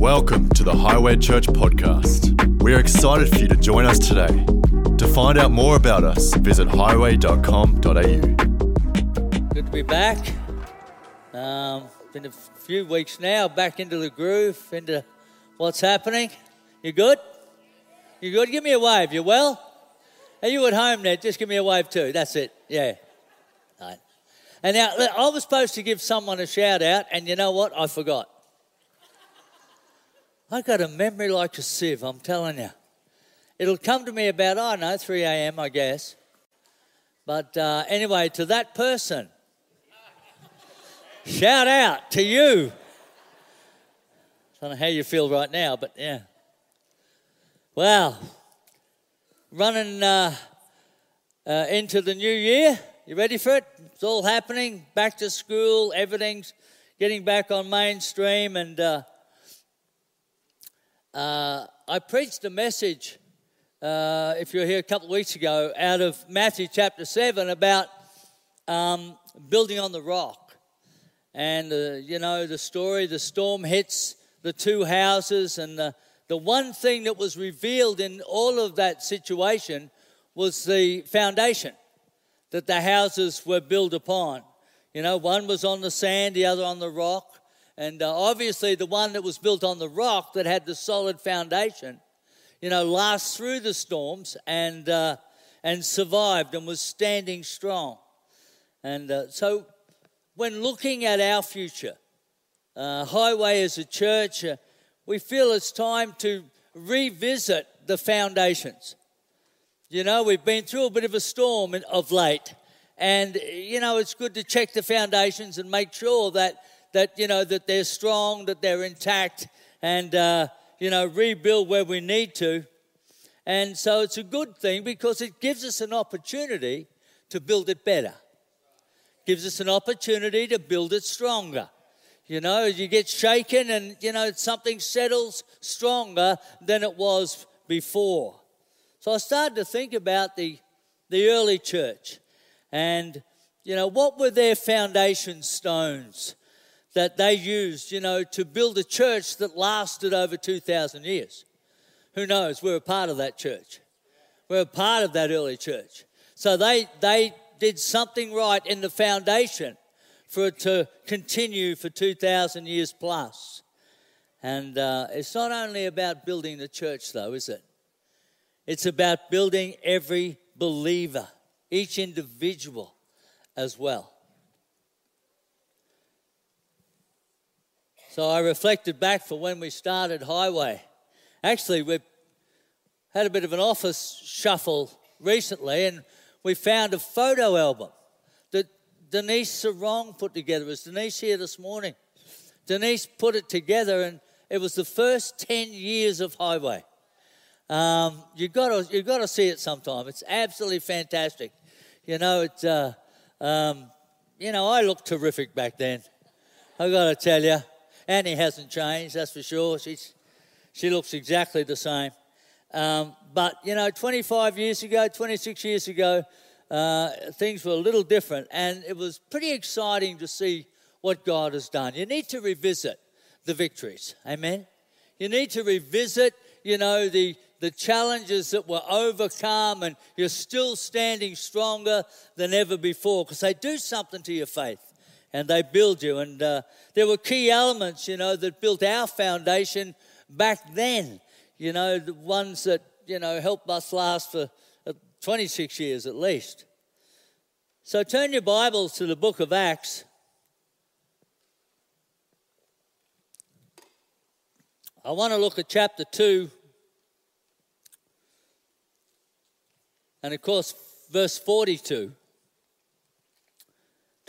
Welcome to the Highway Church podcast. We are excited for you to join us today. To find out more about us, visit highway.com.au. Good to be back. Um, been a few weeks now, back into the groove, into what's happening. You good? You good? Give me a wave. You well? Are you at home there? Just give me a wave too. That's it. Yeah. Right. And now I was supposed to give someone a shout out, and you know what? I forgot. I got a memory like a sieve, I'm telling you. It'll come to me about, I know, 3 a.m., I guess. But uh, anyway, to that person, shout out to you. I don't know how you feel right now, but yeah. Well, running uh, uh, into the new year. You ready for it? It's all happening. Back to school, everything's getting back on mainstream, and uh, I preached a message, uh, if you were here a couple of weeks ago, out of Matthew chapter 7 about um, building on the rock. And, uh, you know, the story the storm hits the two houses, and the, the one thing that was revealed in all of that situation was the foundation that the houses were built upon. You know, one was on the sand, the other on the rock. And uh, obviously, the one that was built on the rock that had the solid foundation, you know, lasts through the storms and, uh, and survived and was standing strong. And uh, so, when looking at our future, uh, Highway as a church, uh, we feel it's time to revisit the foundations. You know, we've been through a bit of a storm of late, and you know, it's good to check the foundations and make sure that that you know that they're strong, that they're intact, and uh, you know rebuild where we need to. And so it's a good thing because it gives us an opportunity to build it better. Gives us an opportunity to build it stronger. You know, you get shaken and you know something settles stronger than it was before. So I started to think about the the early church and you know what were their foundation stones that they used, you know, to build a church that lasted over 2,000 years. Who knows? We're a part of that church. We're a part of that early church. So they, they did something right in the foundation for it to continue for 2,000 years plus. And uh, it's not only about building the church, though, is it? It's about building every believer, each individual as well. So I reflected back for when we started Highway. Actually, we've had a bit of an office shuffle recently, and we found a photo album that Denise Sarong put together. Was Denise here this morning? Denise put it together, and it was the first 10 years of Highway. Um, you've got to you got to see it sometime. It's absolutely fantastic. You know, it's uh, um, you know I looked terrific back then. I've got to tell you, Annie hasn't changed, that's for sure. She's, she looks exactly the same. Um, but, you know, 25 years ago, 26 years ago, uh, things were a little different. And it was pretty exciting to see what God has done. You need to revisit the victories. Amen? You need to revisit, you know, the, the challenges that were overcome and you're still standing stronger than ever before because they do something to your faith and they build you. And uh, there were key elements, you know, that built our foundation back then, you know, the ones that, you know, helped us last for uh, 26 years at least. So turn your Bibles to the book of Acts. I want to look at chapter 2. And of course, verse 42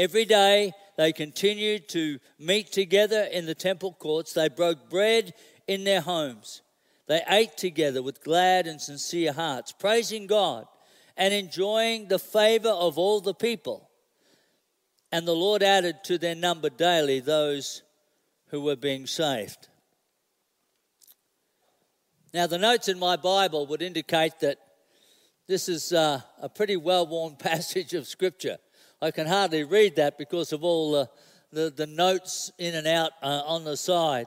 Every day they continued to meet together in the temple courts. They broke bread in their homes. They ate together with glad and sincere hearts, praising God and enjoying the favor of all the people. And the Lord added to their number daily those who were being saved. Now, the notes in my Bible would indicate that this is uh, a pretty well worn passage of Scripture. I can hardly read that because of all the, the, the notes in and out uh, on the side.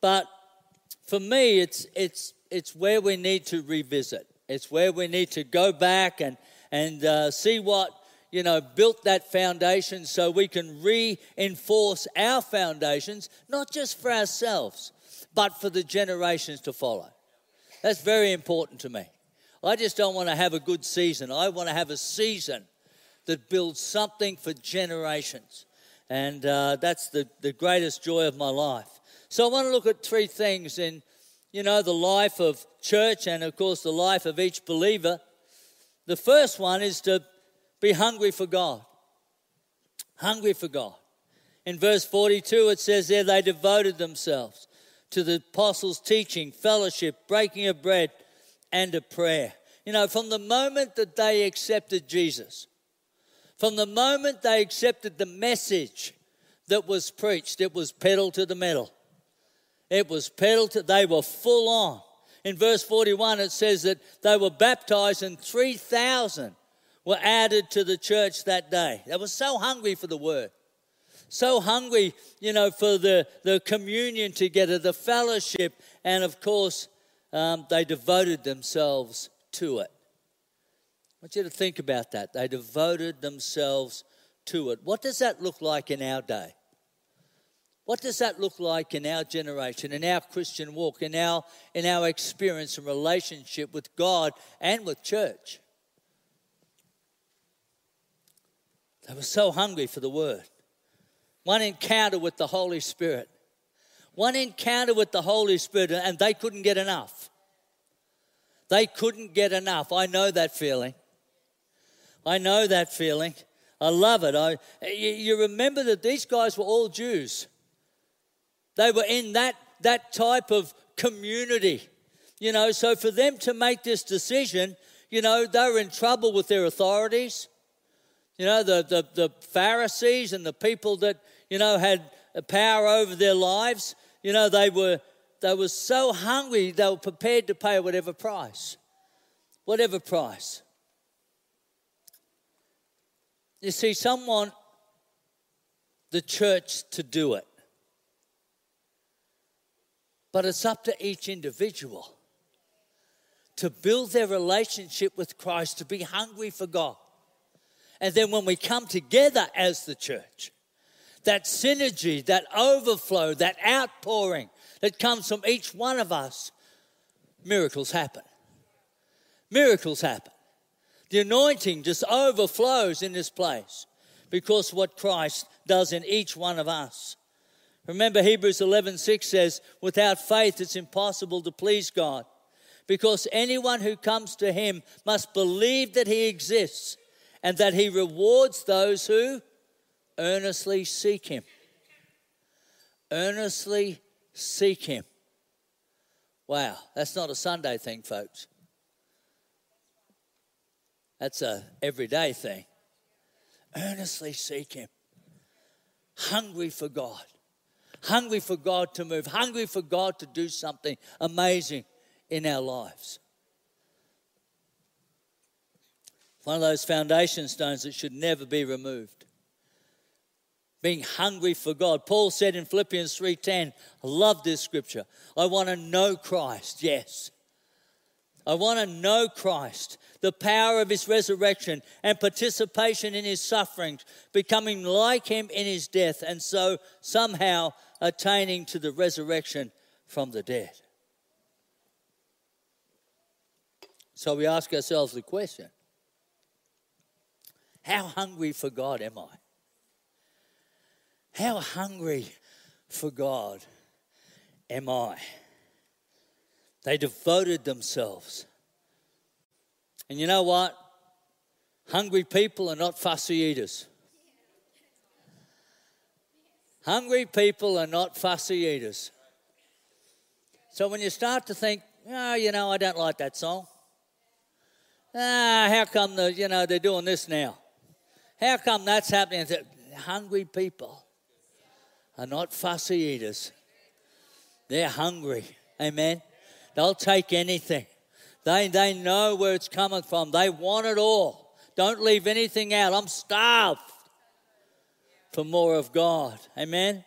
But for me, it's, it's, it's where we need to revisit. It's where we need to go back and, and uh, see what, you know, built that foundation so we can reinforce our foundations, not just for ourselves, but for the generations to follow. That's very important to me. I just don't want to have a good season. I want to have a season that builds something for generations. And uh, that's the, the greatest joy of my life. So I want to look at three things in, you know, the life of church and, of course, the life of each believer. The first one is to be hungry for God. Hungry for God. In verse 42, it says there they devoted themselves to the apostles' teaching, fellowship, breaking of bread, and a prayer. You know, from the moment that they accepted Jesus, from the moment they accepted the message that was preached, it was pedal to the metal. It was pedal to, they were full on. In verse 41, it says that they were baptized and 3,000 were added to the church that day. They were so hungry for the word, so hungry, you know, for the, the communion together, the fellowship, and of course, um, they devoted themselves to it. Want you to think about that. They devoted themselves to it. What does that look like in our day? What does that look like in our generation, in our Christian walk, in our, in our experience and relationship with God and with church? They were so hungry for the Word. One encounter with the Holy Spirit. One encounter with the Holy Spirit, and they couldn't get enough. They couldn't get enough. I know that feeling. I know that feeling. I love it. I, you remember that these guys were all Jews. They were in that, that type of community. You know, so for them to make this decision, you know, they were in trouble with their authorities. You know, the, the, the Pharisees and the people that, you know, had power over their lives, you know, they were they were so hungry they were prepared to pay whatever price. Whatever price. You see, some want the church to do it. But it's up to each individual to build their relationship with Christ, to be hungry for God. And then when we come together as the church, that synergy, that overflow, that outpouring that comes from each one of us, miracles happen. Miracles happen. The anointing just overflows in this place because what Christ does in each one of us. Remember Hebrews 11:6 says, "Without faith it's impossible to please God, because anyone who comes to him must believe that he exists and that he rewards those who earnestly seek him." Earnestly seek him. Wow, that's not a Sunday thing, folks. That's a everyday thing. Earnestly seek him. Hungry for God hungry for God to move, hungry for God to do something amazing in our lives. One of those foundation stones that should never be removed. Being hungry for God. Paul said in Philippians 3:10, I love this scripture. I want to know Christ, yes. I want to know Christ, the power of his resurrection and participation in his sufferings, becoming like him in his death, and so somehow attaining to the resurrection from the dead. So we ask ourselves the question How hungry for God am I? How hungry for God am I? They devoted themselves. And you know what? Hungry people are not fussy eaters. Hungry people are not fussy eaters. So when you start to think, oh, you know, I don't like that song. Ah, how come the, you know, they're doing this now? How come that's happening? Hungry people are not fussy eaters. They're hungry. Amen. They'll take anything. They, they know where it's coming from. They want it all. Don't leave anything out. I'm starved for more of God. Amen.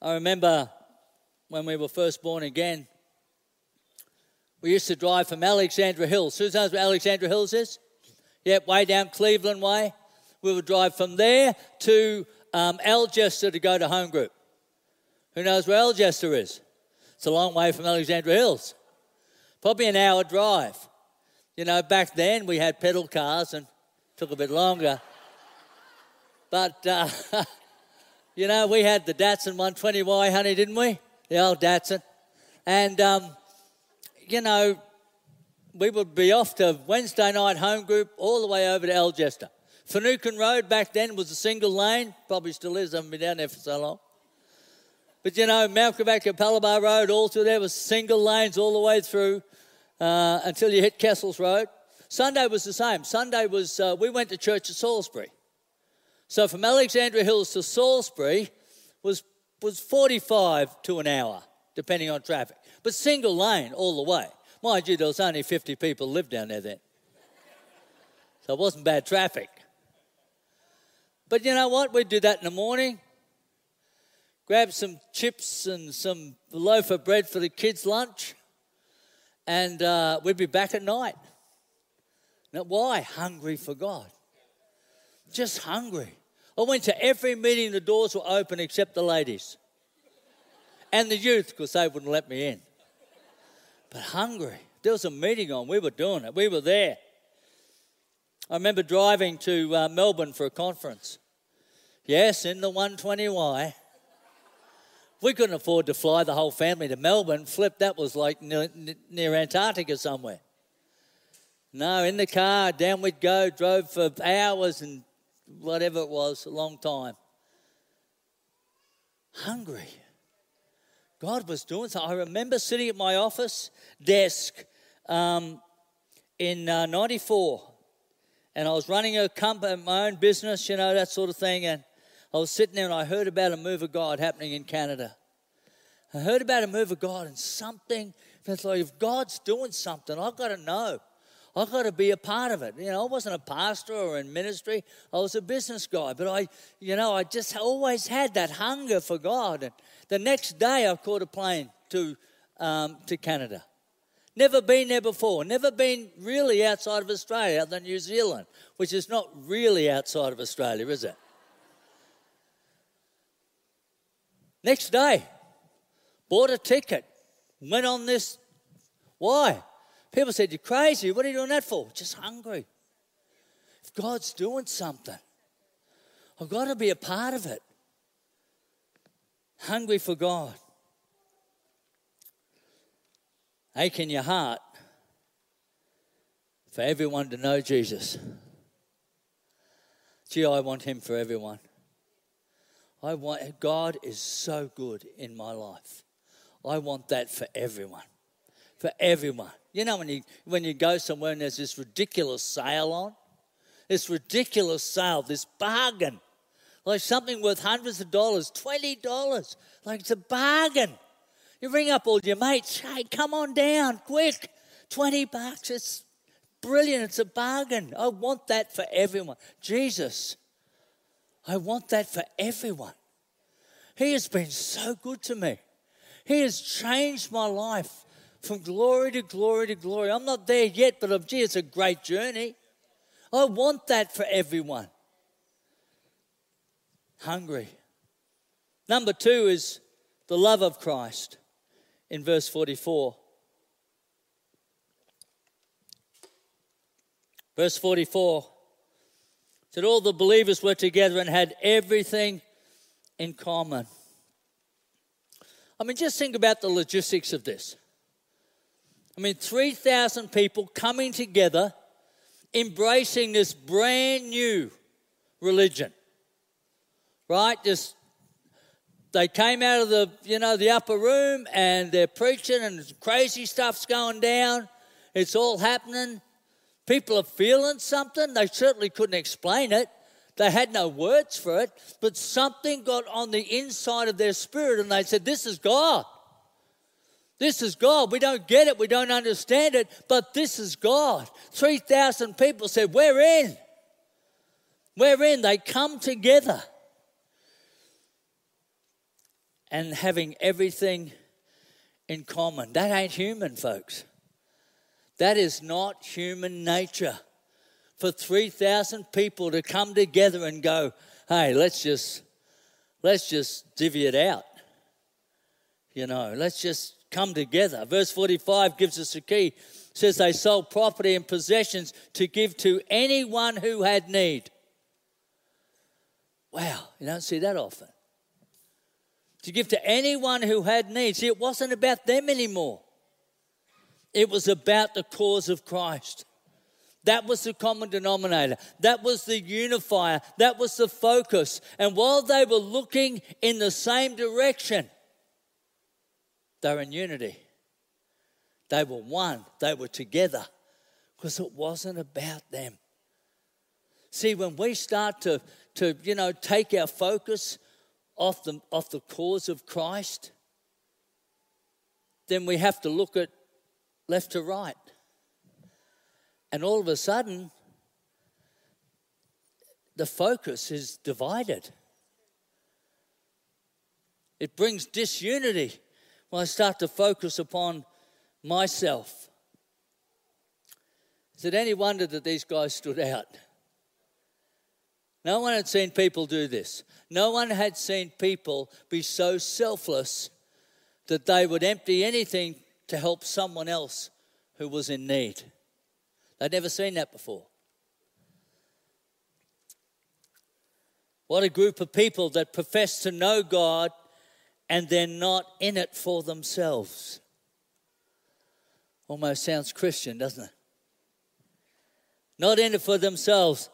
I remember when we were first born again, we used to drive from Alexandra Hills. Who knows where Alexandra Hills is? Yep, way down Cleveland Way. We would drive from there to um, to go to home group. Who knows where Algester is? It's a long way from Alexandra Hills. Probably an hour drive. You know, back then we had pedal cars and took a bit longer. But, uh, you know, we had the Datsun 120Y, honey, didn't we? The old Datsun. And, um, you know, we would be off to Wednesday night home group all the way over to Algester. Finucane Road back then was a single lane, probably still is, I haven't been down there for so long. But you know, Malcolm Capalaba Road, all through there was single lanes all the way through uh, until you hit Kessels Road. Sunday was the same. Sunday was, uh, we went to church at Salisbury. So from Alexandra Hills to Salisbury was, was 45 to an hour, depending on traffic. But single lane all the way. Mind you, there was only 50 people lived down there then. So it wasn't bad traffic. But you know what? We'd do that in the morning, grab some chips and some loaf of bread for the kids' lunch, and uh, we'd be back at night. Now, why? Hungry for God. Just hungry. I went to every meeting, the doors were open except the ladies and the youth because they wouldn't let me in. But hungry. There was a meeting on, we were doing it, we were there. I remember driving to uh, Melbourne for a conference. Yes, in the 120Y. We couldn't afford to fly the whole family to Melbourne. Flip, that was like near, near Antarctica somewhere. No, in the car, down we'd go, drove for hours and whatever it was, a long time. Hungry. God was doing so. I remember sitting at my office desk um, in uh, 94, and I was running a company, my own business, you know, that sort of thing, and I was sitting there and I heard about a move of God happening in Canada. I heard about a move of God and something that's like, if God's doing something, I've got to know. I've got to be a part of it. You know, I wasn't a pastor or in ministry. I was a business guy. But I, you know, I just always had that hunger for God. And the next day I caught a plane to, um, to Canada. Never been there before. Never been really outside of Australia other than New Zealand, which is not really outside of Australia, is it? Next day, bought a ticket, went on this. Why? People said, You're crazy. What are you doing that for? Just hungry. If God's doing something, I've got to be a part of it. Hungry for God. Ache in your heart for everyone to know Jesus. Gee, I want Him for everyone. I want God is so good in my life. I want that for everyone. For everyone. You know when you when you go somewhere and there's this ridiculous sale on? This ridiculous sale, this bargain. Like something worth hundreds of dollars, twenty dollars. Like it's a bargain. You ring up all your mates, hey, come on down, quick. Twenty bucks. It's brilliant. It's a bargain. I want that for everyone. Jesus I want that for everyone. He has been so good to me. He has changed my life from glory to glory to glory. I'm not there yet, but gee, it's a great journey. I want that for everyone. Hungry. Number two is the love of Christ in verse 44. Verse 44 that all the believers were together and had everything in common. I mean, just think about the logistics of this. I mean, 3,000 people coming together, embracing this brand new religion, right? Just they came out of the, you know, the upper room and they're preaching and crazy stuff's going down. It's all happening. People are feeling something. They certainly couldn't explain it. They had no words for it, but something got on the inside of their spirit and they said, This is God. This is God. We don't get it, we don't understand it, but this is God. 3,000 people said, We're in. We're in. They come together and having everything in common. That ain't human, folks. That is not human nature. For 3,000 people to come together and go, hey, let's just, let's just divvy it out. You know, let's just come together. Verse 45 gives us a key. It says they sold property and possessions to give to anyone who had need. Wow, you don't see that often to give to anyone who had need. See, it wasn't about them anymore, it was about the cause of Christ. That was the common denominator. That was the unifier. That was the focus. And while they were looking in the same direction, they were in unity. They were one. They were together because it wasn't about them. See, when we start to, to you know, take our focus off the, off the cause of Christ, then we have to look at left to right. And all of a sudden, the focus is divided. It brings disunity when I start to focus upon myself. Is it any wonder that these guys stood out? No one had seen people do this. No one had seen people be so selfless that they would empty anything to help someone else who was in need. They'd never seen that before. What a group of people that profess to know God and they're not in it for themselves. Almost sounds Christian, doesn't it? Not in it for themselves.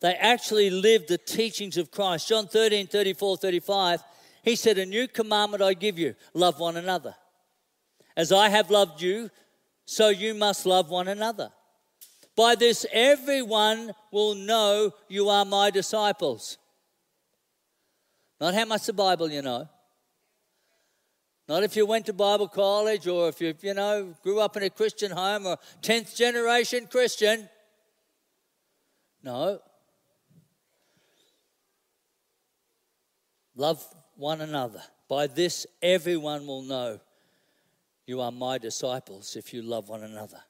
They actually lived the teachings of Christ. John 13, 34, 35, he said, A new commandment I give you love one another. As I have loved you, so you must love one another. By this, everyone will know you are my disciples. Not how much the Bible you know. Not if you went to Bible college or if you, you know, grew up in a Christian home or 10th generation Christian. No. Love one another. By this, everyone will know you are my disciples if you love one another.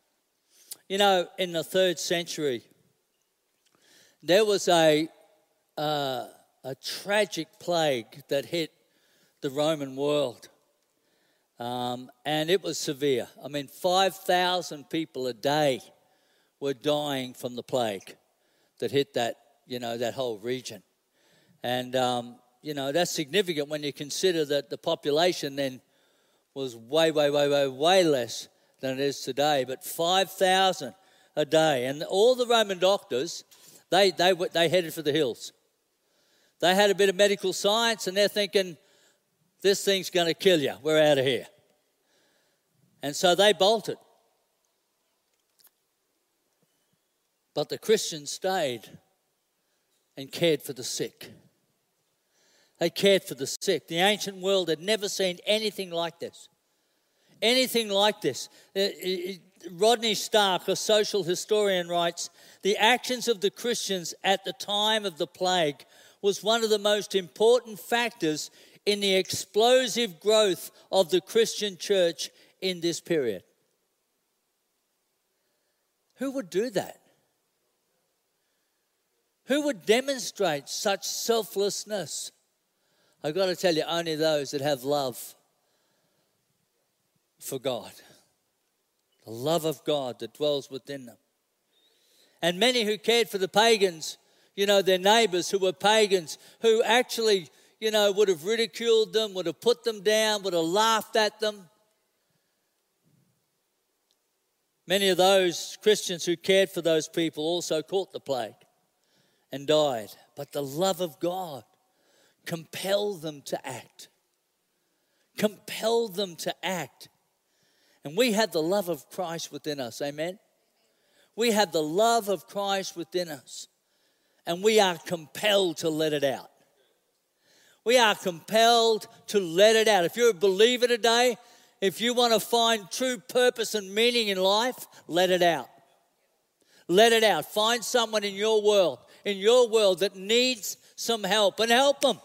You know, in the third century, there was a, uh, a tragic plague that hit the Roman world. Um, and it was severe. I mean, 5,000 people a day were dying from the plague that hit that, you know, that whole region. And um, you know, that's significant when you consider that the population then was way, way, way, way, way less than it is today. But 5,000 a day. And all the Roman doctors, they, they, they headed for the hills. They had a bit of medical science and they're thinking, this thing's going to kill you. We're out of here. And so they bolted. But the Christians stayed and cared for the sick. They cared for the sick. The ancient world had never seen anything like this. Anything like this. Uh, Rodney Stark, a social historian, writes The actions of the Christians at the time of the plague was one of the most important factors in the explosive growth of the Christian church in this period. Who would do that? Who would demonstrate such selflessness? I've got to tell you, only those that have love for God, the love of God that dwells within them. And many who cared for the pagans, you know, their neighbors who were pagans, who actually, you know, would have ridiculed them, would have put them down, would have laughed at them. Many of those Christians who cared for those people also caught the plague and died. But the love of God compel them to act. Compel them to act. And we have the love of Christ within us. Amen. We have the love of Christ within us. And we are compelled to let it out. We are compelled to let it out. If you're a believer today, if you want to find true purpose and meaning in life, let it out. Let it out. Find someone in your world, in your world that needs some help and help them.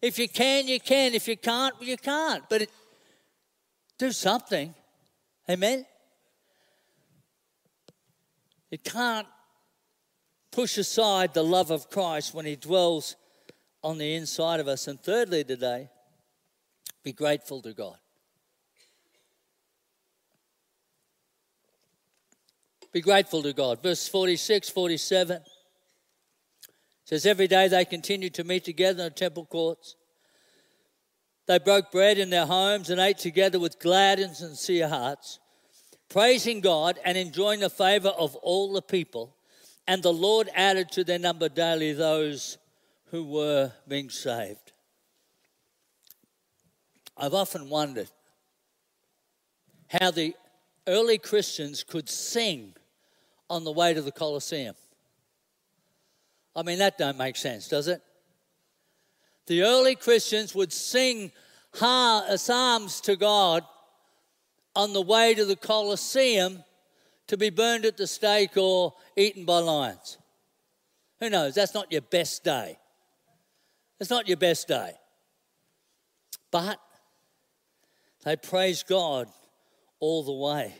If you can, you can. If you can't, you can't. But it, do something. Amen? You can't push aside the love of Christ when He dwells on the inside of us. And thirdly, today, be grateful to God. Be grateful to God. Verse 46, 47 says, Every day they continued to meet together in the temple courts. They broke bread in their homes and ate together with glad and sincere hearts, praising God and enjoying the favor of all the people. And the Lord added to their number daily those who were being saved. I've often wondered how the early Christians could sing on the way to the Colosseum. I mean, that don't make sense, does it? The early Christians would sing uh, psalms to God on the way to the Colosseum to be burned at the stake or eaten by lions. Who knows? That's not your best day. It's not your best day. But they praise God all the way.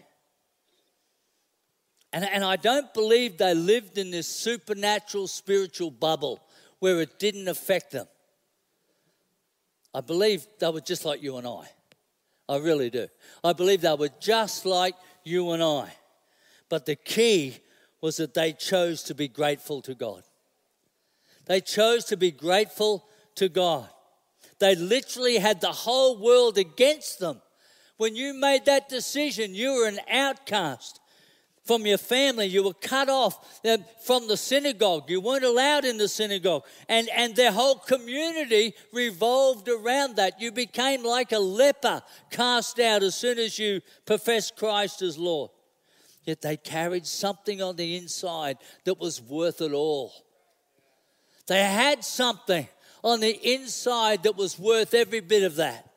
And, and I don't believe they lived in this supernatural spiritual bubble where it didn't affect them. I believe they were just like you and I. I really do. I believe they were just like you and I. But the key was that they chose to be grateful to God. They chose to be grateful to God. They literally had the whole world against them. When you made that decision, you were an outcast from your family. You were cut off uh, from the synagogue. You weren't allowed in the synagogue. And, and their whole community revolved around that. You became like a leper cast out as soon as you professed Christ as Lord. Yet they carried something on the inside that was worth it all. They had something on the inside that was worth every bit of that.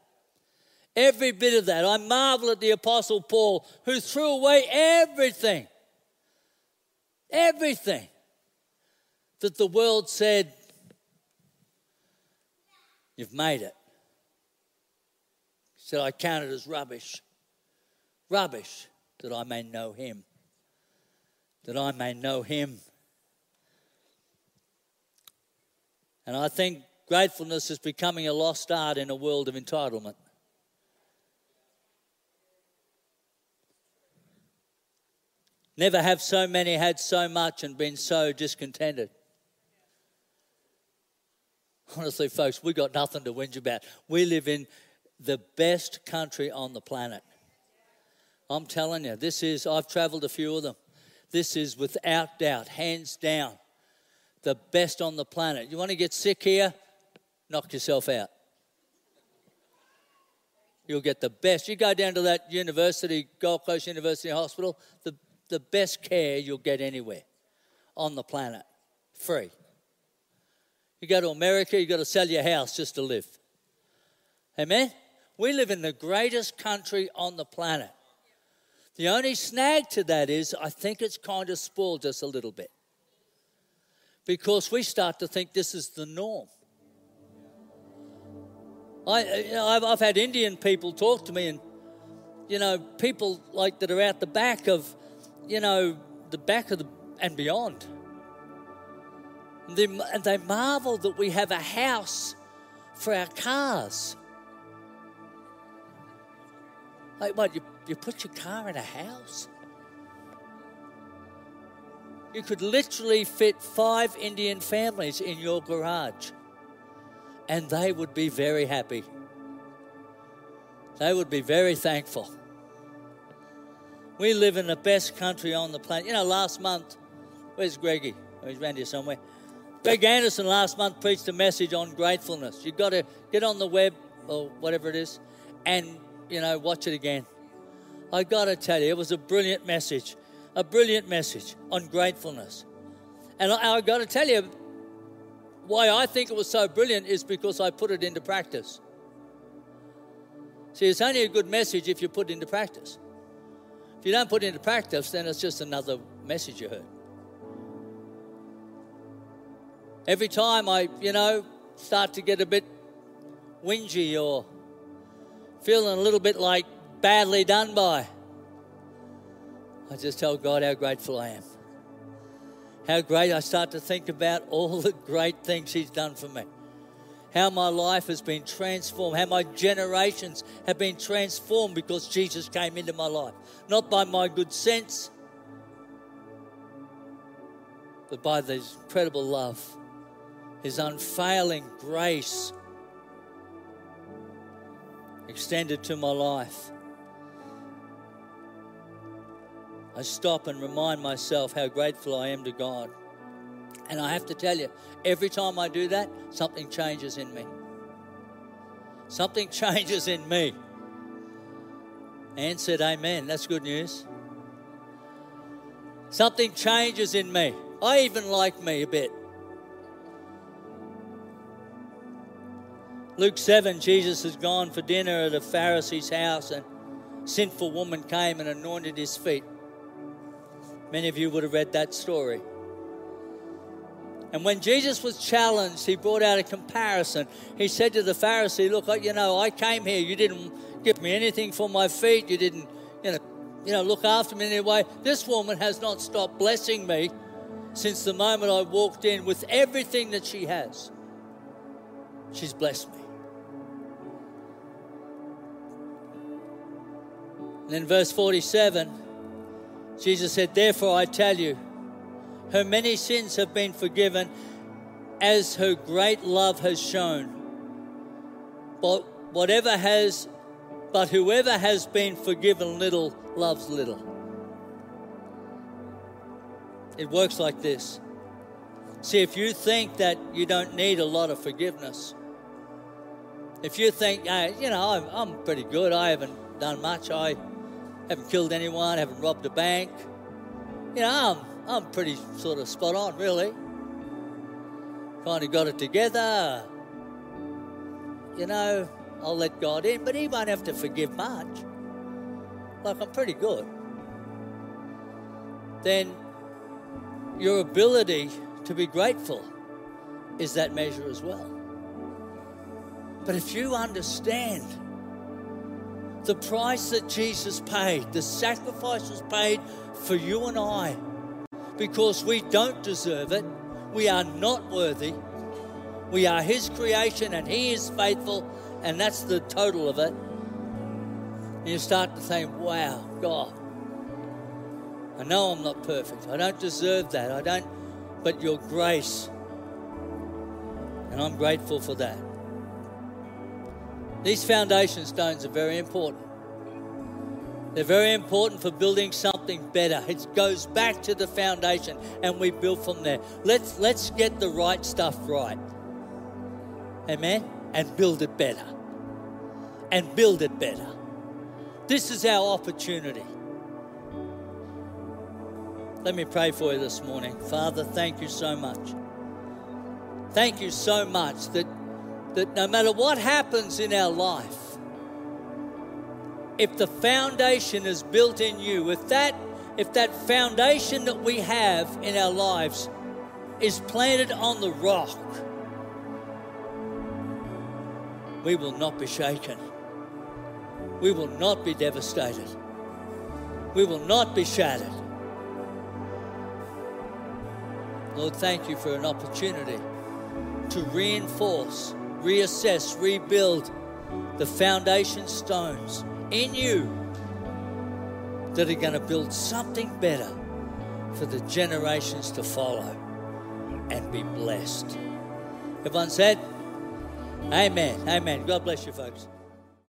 Every bit of that. I marvel at the Apostle Paul who threw away everything, everything that the world said, You've made it. He said, I count it as rubbish. Rubbish that I may know him. That I may know him. And I think gratefulness is becoming a lost art in a world of entitlement. Never have so many had so much and been so discontented. Honestly, folks, we got nothing to whinge about. We live in the best country on the planet. I'm telling you, this is, I've traveled a few of them. This is without doubt, hands down, the best on the planet. You want to get sick here? Knock yourself out. You'll get the best. You go down to that university, Gold Coast University Hospital, the the best care you'll get anywhere on the planet, free. You go to America, you've got to sell your house just to live. Amen? We live in the greatest country on the planet. The only snag to that is I think it's kind of spoiled us a little bit because we start to think this is the norm. I, uh, you know, I've, I've had Indian people talk to me, and you know, people like that are out the back of you know, the back of the and beyond. And they, and they marvel that we have a house for our cars. Like, what, you, you put your car in a house? You could literally fit five Indian families in your garage, and they would be very happy. They would be very thankful. We live in the best country on the planet. You know, last month, where's Greggy? Oh, he's around here somewhere. Greg Anderson last month preached a message on gratefulness. You've got to get on the web or whatever it is, and, you know, watch it again. I've got to tell you, it was a brilliant message, a brilliant message on gratefulness. And I, I got to tell you, why I think it was so brilliant is because I put it into practice. See, it's only a good message if you put it into practice. If you don't put it into practice, then it's just another message you heard. Every time I, you know, start to get a bit whingy or feeling a little bit like badly done by, I just tell God how grateful I am. How great I start to think about all the great things He's done for me. How my life has been transformed, how my generations have been transformed because Jesus came into my life. Not by my good sense, but by His incredible love, His unfailing grace extended to my life. I stop and remind myself how grateful I am to God. And I have to tell you, every time I do that, something changes in me. Something changes in me. Anne said, Amen. That's good news. Something changes in me. I even like me a bit. Luke 7, Jesus has gone for dinner at a Pharisee's house, and sinful woman came and anointed his feet. Many of you would have read that story. And when Jesus was challenged, he brought out a comparison. He said to the Pharisee, Look, you know, I came here. You didn't give me anything for my feet. You didn't, you know, you know, look after me in any way. This woman has not stopped blessing me since the moment I walked in with everything that she has. She's blessed me. And in verse 47 Jesus said, Therefore I tell you, her many sins have been forgiven as her great love has shown. But whatever has, but whoever has been forgiven little loves little. It works like this. See, if you think that you don't need a lot of forgiveness, if you think, hey, you know, I'm, I'm pretty good, I haven't done much, I haven't killed anyone, haven't robbed a bank. You know, I'm, I'm pretty sort of spot on, really. Kind of got it together. You know, I'll let God in, but He won't have to forgive much. Like, I'm pretty good. Then your ability to be grateful is that measure as well. But if you understand the price that Jesus paid, the sacrifice was paid for you and I because we don't deserve it. We are not worthy. We are His creation and He is faithful, and that's the total of it. And you start to think, wow, God, I know I'm not perfect. I don't deserve that. I don't, but your grace, and I'm grateful for that. These foundation stones are very important. They're very important for building something better. It goes back to the foundation and we build from there. Let's let's get the right stuff right. Amen. And build it better. And build it better. This is our opportunity. Let me pray for you this morning. Father, thank you so much. Thank you so much that that no matter what happens in our life, if the foundation is built in you, if that if that foundation that we have in our lives is planted on the rock, we will not be shaken. We will not be devastated. We will not be shattered. Lord, thank you for an opportunity to reinforce reassess, rebuild the foundation stones in you that are going to build something better for the generations to follow and be blessed. Everyone said, Amen. Amen. God bless you, folks.